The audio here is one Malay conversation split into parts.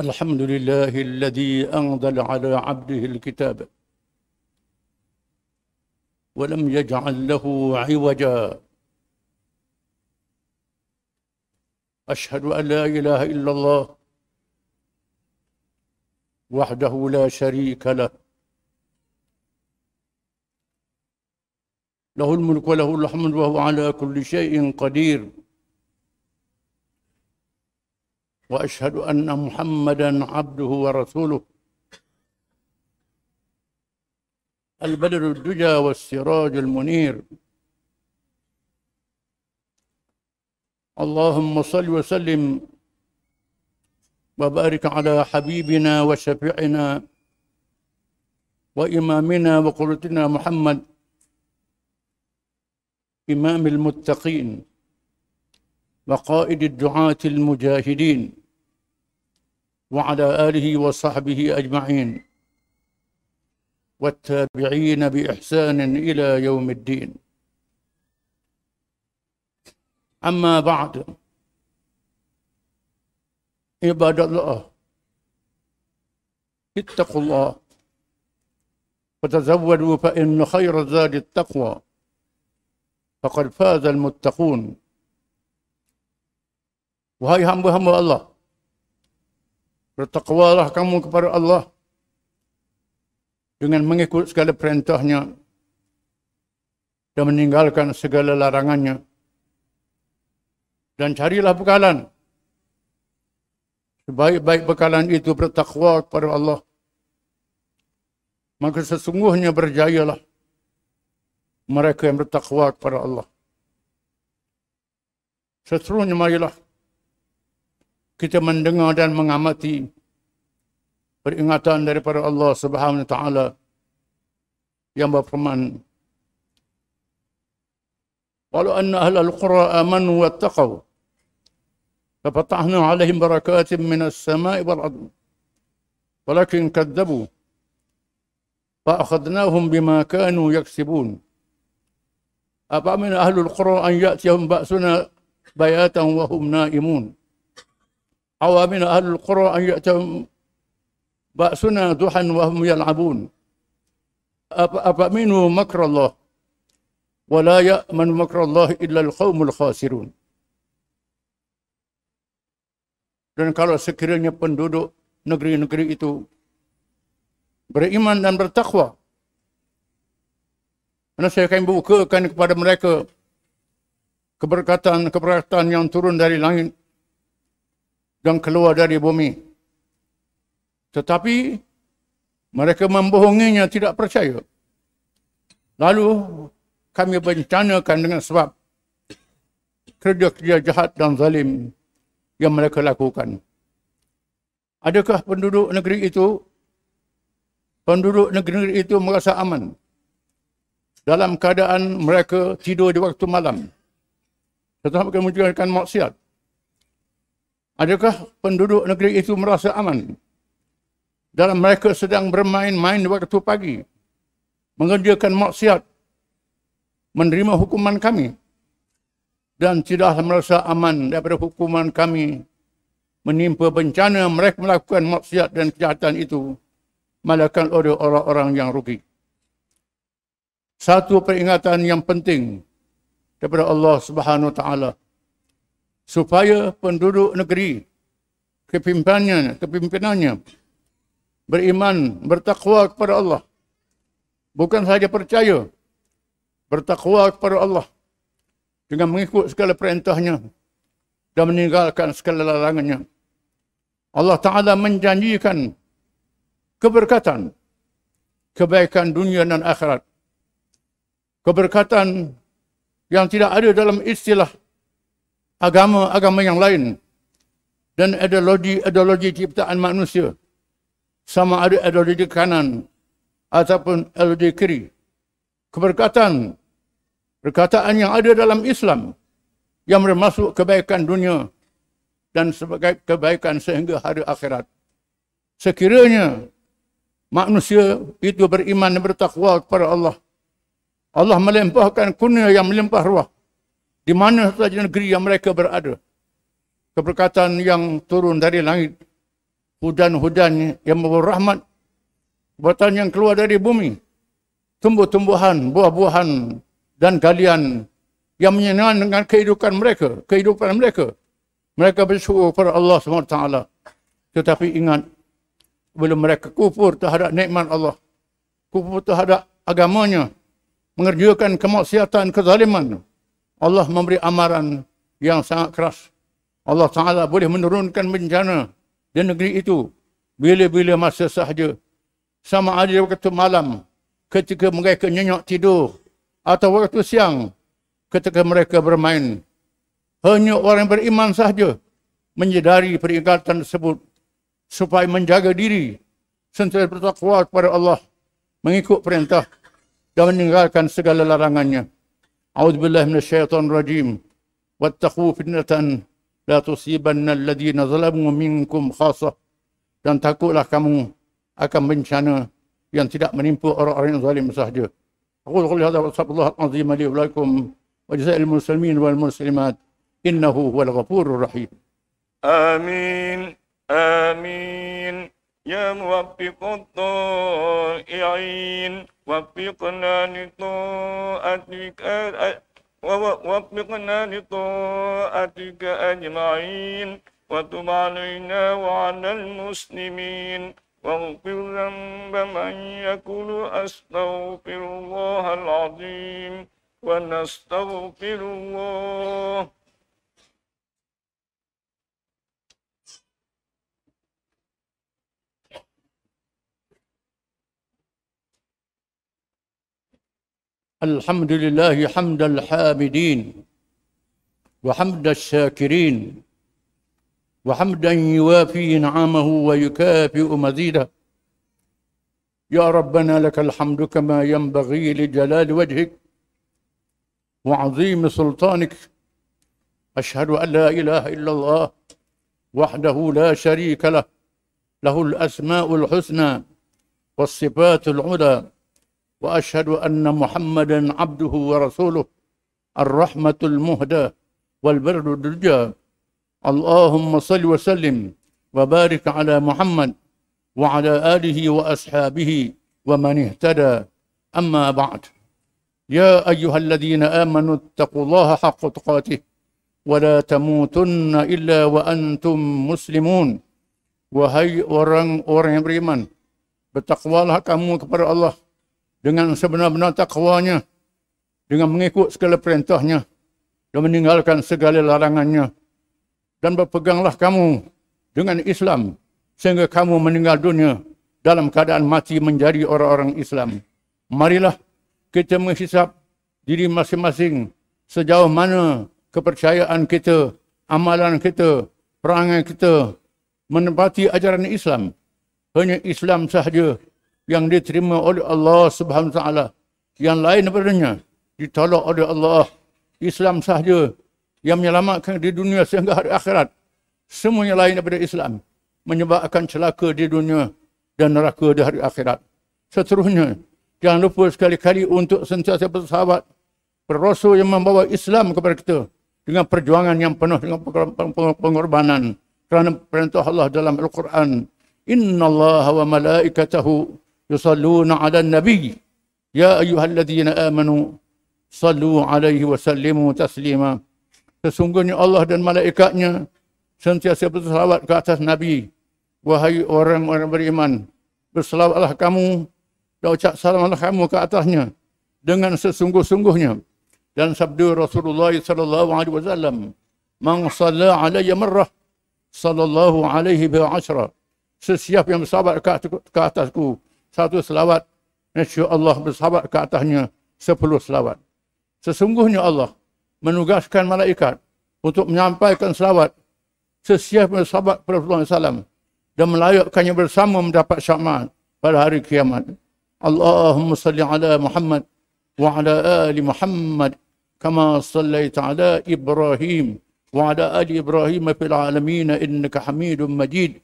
الحمد لله الذي أنزل على عبده الكتاب ولم يجعل له عوجا. أشهد أن لا إله إلا الله وحده لا شريك له. له الملك وله الحمد وهو على كل شيء قدير. وأشهد أن محمدا عبده ورسوله. البدر الدجى والسراج المنير. اللهم صل وسلم وبارك على حبيبنا وشفيعنا وإمامنا وقرتنا محمد. إمام المتقين. وقائد الدعاة المجاهدين وعلى آله وصحبه أجمعين والتابعين بإحسان إلى يوم الدين. أما بعد عباد الله اتقوا الله وتزودوا فإن خير الزاد التقوى faqad fazal muttaqun wahai hamba-hamba Allah bertakwalah kamu kepada Allah dengan mengikut segala perintahnya dan meninggalkan segala larangannya. Dan carilah bekalan. Sebaik-baik bekalan itu bertakwa kepada Allah. Maka sesungguhnya berjayalah mereka yang bertakwa kepada Allah. Seterusnya marilah kita mendengar dan mengamati peringatan daripada Allah Subhanahu wa taala yang berfirman Walau anna ahlal qura amanu wattaqaw ففتحنا عليهم بركات من السماء والأرض ولكن كذبوا فأخذناهم بما كانوا يكسبون أفمن أهل القرى أن يأتيهم بأسنا بياتا وهم نائمون أو من أهل القرى أن يأتيهم بأسنا ضحى وهم يلعبون أفأمنوا مكر الله ولا يأمن مكر الله إلا القوم الخاسرون Dan kalau sekiranya penduduk negeri-negeri itu beriman dan bertakwa, Karena saya akan bukakan kepada mereka keberkatan-keberkatan yang turun dari langit dan keluar dari bumi. Tetapi mereka membohonginya tidak percaya. Lalu kami bencanakan dengan sebab kerja-kerja jahat dan zalim yang mereka lakukan. Adakah penduduk negeri itu penduduk negeri itu merasa aman? dalam keadaan mereka tidur di waktu malam. Tetapi kemudian akan maksiat. Adakah penduduk negeri itu merasa aman? Dalam mereka sedang bermain-main waktu pagi. Mengerjakan maksiat. Menerima hukuman kami. Dan tidaklah merasa aman daripada hukuman kami. Menimpa bencana mereka melakukan maksiat dan kejahatan itu. Malahkan oleh orang-orang yang rugi satu peringatan yang penting daripada Allah Subhanahu taala supaya penduduk negeri kepimpinannya kepimpinannya beriman bertakwa kepada Allah. Bukan saja percaya bertakwa kepada Allah. Dengan mengikut segala perintahnya dan meninggalkan segala larangannya. Allah taala menjanjikan keberkatan kebaikan dunia dan akhirat. Keberkatan yang tidak ada dalam istilah agama-agama yang lain dan ideologi-ideologi ciptaan manusia sama ada ideologi kanan ataupun ideologi kiri. Keberkatan perkataan yang ada dalam Islam yang bermaksud kebaikan dunia dan sebagai kebaikan sehingga hari akhirat. Sekiranya manusia itu beriman dan bertakwa kepada Allah, Allah melimpahkan kurnia yang melimpah ruah di mana saja negeri yang mereka berada. Keberkatan yang turun dari langit hudan-hudan yang membawa rahmat, buatan yang keluar dari bumi, tumbuh-tumbuhan, buah-buahan dan galian yang menyenangkan dengan kehidupan mereka, kehidupan mereka. Mereka bersyukur kepada Allah SWT. Tetapi ingat, bila mereka kufur terhadap nikmat Allah, kufur terhadap agamanya, mengerjakan kemaksiatan, kezaliman, Allah memberi amaran yang sangat keras. Allah Ta'ala boleh menurunkan bencana di negeri itu bila-bila masa sahaja. Sama ada waktu malam ketika mereka nyenyak tidur atau waktu siang ketika mereka bermain. Hanya orang beriman sahaja menyedari peringatan tersebut supaya menjaga diri sentiasa bertakwa kepada Allah mengikut perintah dan meninggalkan segala larangannya. A'udzubillah minasyaitonir rajim. Wattaqu fitnatan la tusibanna alladhina zalamu minkum khassah. Dan takutlah kamu akan bencana yang tidak menimpa orang-orang yang zalim sahaja. Aku qul hadza wa sallallahu wa alihi wa lakum wa jazaa'il muslimin wal muslimat innahu huwal ghafurur rahim. آمين آمين يا موفق الطائعين وفقنا لطاعتك ووفقنا لطاعتك أجمعين. وتب علينا وعلى المسلمين. واغفر ذنب من يقول أستغفر الله العظيم. ونستغفر الله الحمد لله حمد الحامدين وحمد الشاكرين وحمدا يوافي نعمه ويكافئ مزيده يا ربنا لك الحمد كما ينبغي لجلال وجهك وعظيم سلطانك. أشهد أن لا إله إلا الله وحده لا شريك له. له الأسماء الحسنى والصفات العلى. واشهد ان محمدا عبده ورسوله الرحمه المهدى والبر الدجى اللهم صل وسلم وبارك على محمد وعلى اله واصحابه ومن اهتدى اما بعد يا ايها الذين امنوا اتقوا الله حق تقاته ولا تموتن الا وانتم مسلمون وهي orang-orang yang beriman bertakwalah kamu kepada Allah dengan sebenar-benar takwanya dengan mengikut segala perintahnya dan meninggalkan segala larangannya dan berpeganglah kamu dengan Islam sehingga kamu meninggal dunia dalam keadaan mati menjadi orang-orang Islam. Marilah kita menghisap diri masing-masing sejauh mana kepercayaan kita, amalan kita, perangai kita menempati ajaran Islam. Hanya Islam sahaja yang diterima oleh Allah Subhanahu taala. Yang lain daripadanya ditolak oleh Allah. Islam sahaja yang menyelamatkan di dunia sehingga hari akhirat. Semuanya lain daripada Islam menyebabkan celaka di dunia dan neraka di hari akhirat. Seterusnya jangan lupa sekali-kali untuk sentiasa bersahabat berasul yang membawa Islam kepada kita dengan perjuangan yang penuh dengan pengorbanan kerana perintah Allah dalam Al-Quran. Inna Allah wa malaikatahu يصلون على النبي يا أيها الذين آمنوا صلوا عليه وسلموا تسليما Sesungguhnya Allah dan malaikatnya sentiasa berselawat ke atas Nabi. Wahai orang-orang beriman, berselawatlah kamu dan ucap salamlah kamu ke atasnya dengan sesungguh-sungguhnya. Dan sabda Rasulullah sallallahu alaihi wasallam, "Man shalla alayya marrah, sallallahu alaihi bi ashra." Sesiapa yang bersahabat ke atasku satu selawat, insya Allah bersahabat ke atasnya sepuluh selawat. Sesungguhnya Allah menugaskan malaikat untuk menyampaikan selawat sesiap bersahabat kepada Rasulullah SAW dan melayakkannya bersama mendapat syafaat pada hari kiamat. Allahumma salli ala Muhammad wa ala ali Muhammad kama sallaita ala Ibrahim wa ala ali Ibrahim fil alamin innaka Hamidum Majid.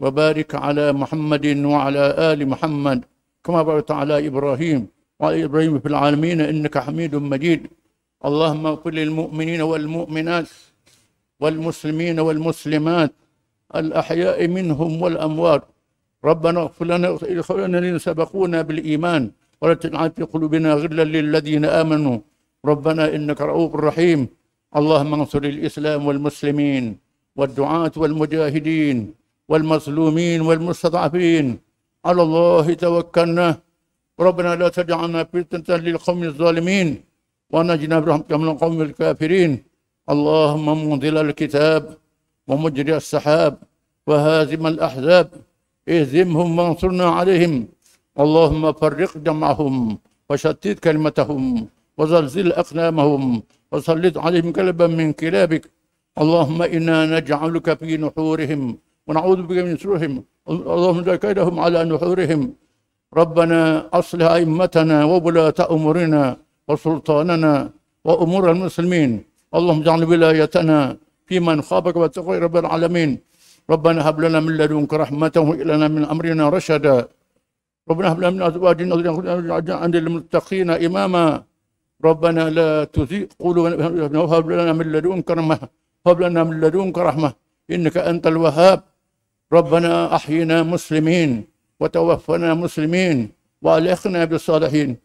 وبارك على محمد وعلى آل محمد. كما باركت على إبراهيم وعلى إبراهيم في العالمين إنك حميد مجيد. اللهم اغفر للمؤمنين والمؤمنات والمسلمين والمسلمات الأحياء منهم والأموات. ربنا اغفر لنا إخواننا الذين سبقونا بالإيمان ولا تجعل في قلوبنا غلا للذين آمنوا. ربنا إنك رؤوف رحيم. اللهم انصر الإسلام والمسلمين والدعاة والمجاهدين. والمظلومين والمستضعفين. على الله توكلنا. ربنا لا تجعلنا فتنة للقوم الظالمين. ونجنا برحمتك من القوم الكافرين. اللهم منزل الكتاب ومجري السحاب وهازم الأحزاب. اهزمهم وانصرنا عليهم. اللهم فرق جمعهم وشتت كلمتهم وزلزل أقلامهم وسلط عليهم كلبا من كلابك. اللهم إنا نجعلك في نحورهم ونعوذ بك من سرورهم اللهم اجعل كيدهم على نحورهم. ربنا أصلح أئمتنا وولاة أمورنا وسلطاننا وأمور المسلمين. اللهم اجعل ولايتنا في من خافك واتقوا رب العالمين. ربنا هب لنا من لدنك رحمة وهب لنا من أمرنا رشدا. ربنا هب لنا من أزواجنا وذرياتنا للمتقين إماما. ربنا لا تزيغ قلوبنا وهب لنا من لدنك رحمة. هب لنا من لدنك رحمة. إنك أنت الوهاب. ربنا أحينا مسلمين وتوفنا مسلمين وألحقنا بالصالحين.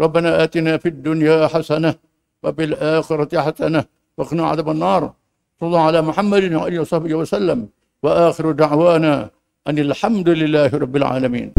ربنا آتنا في الدنيا حسنة وفي الآخرة حسنة وقنا عذاب النار. صلى الله على محمد وآله وصحبه وسلم. وآخر دعوانا أن الحمد لله رب العالمين.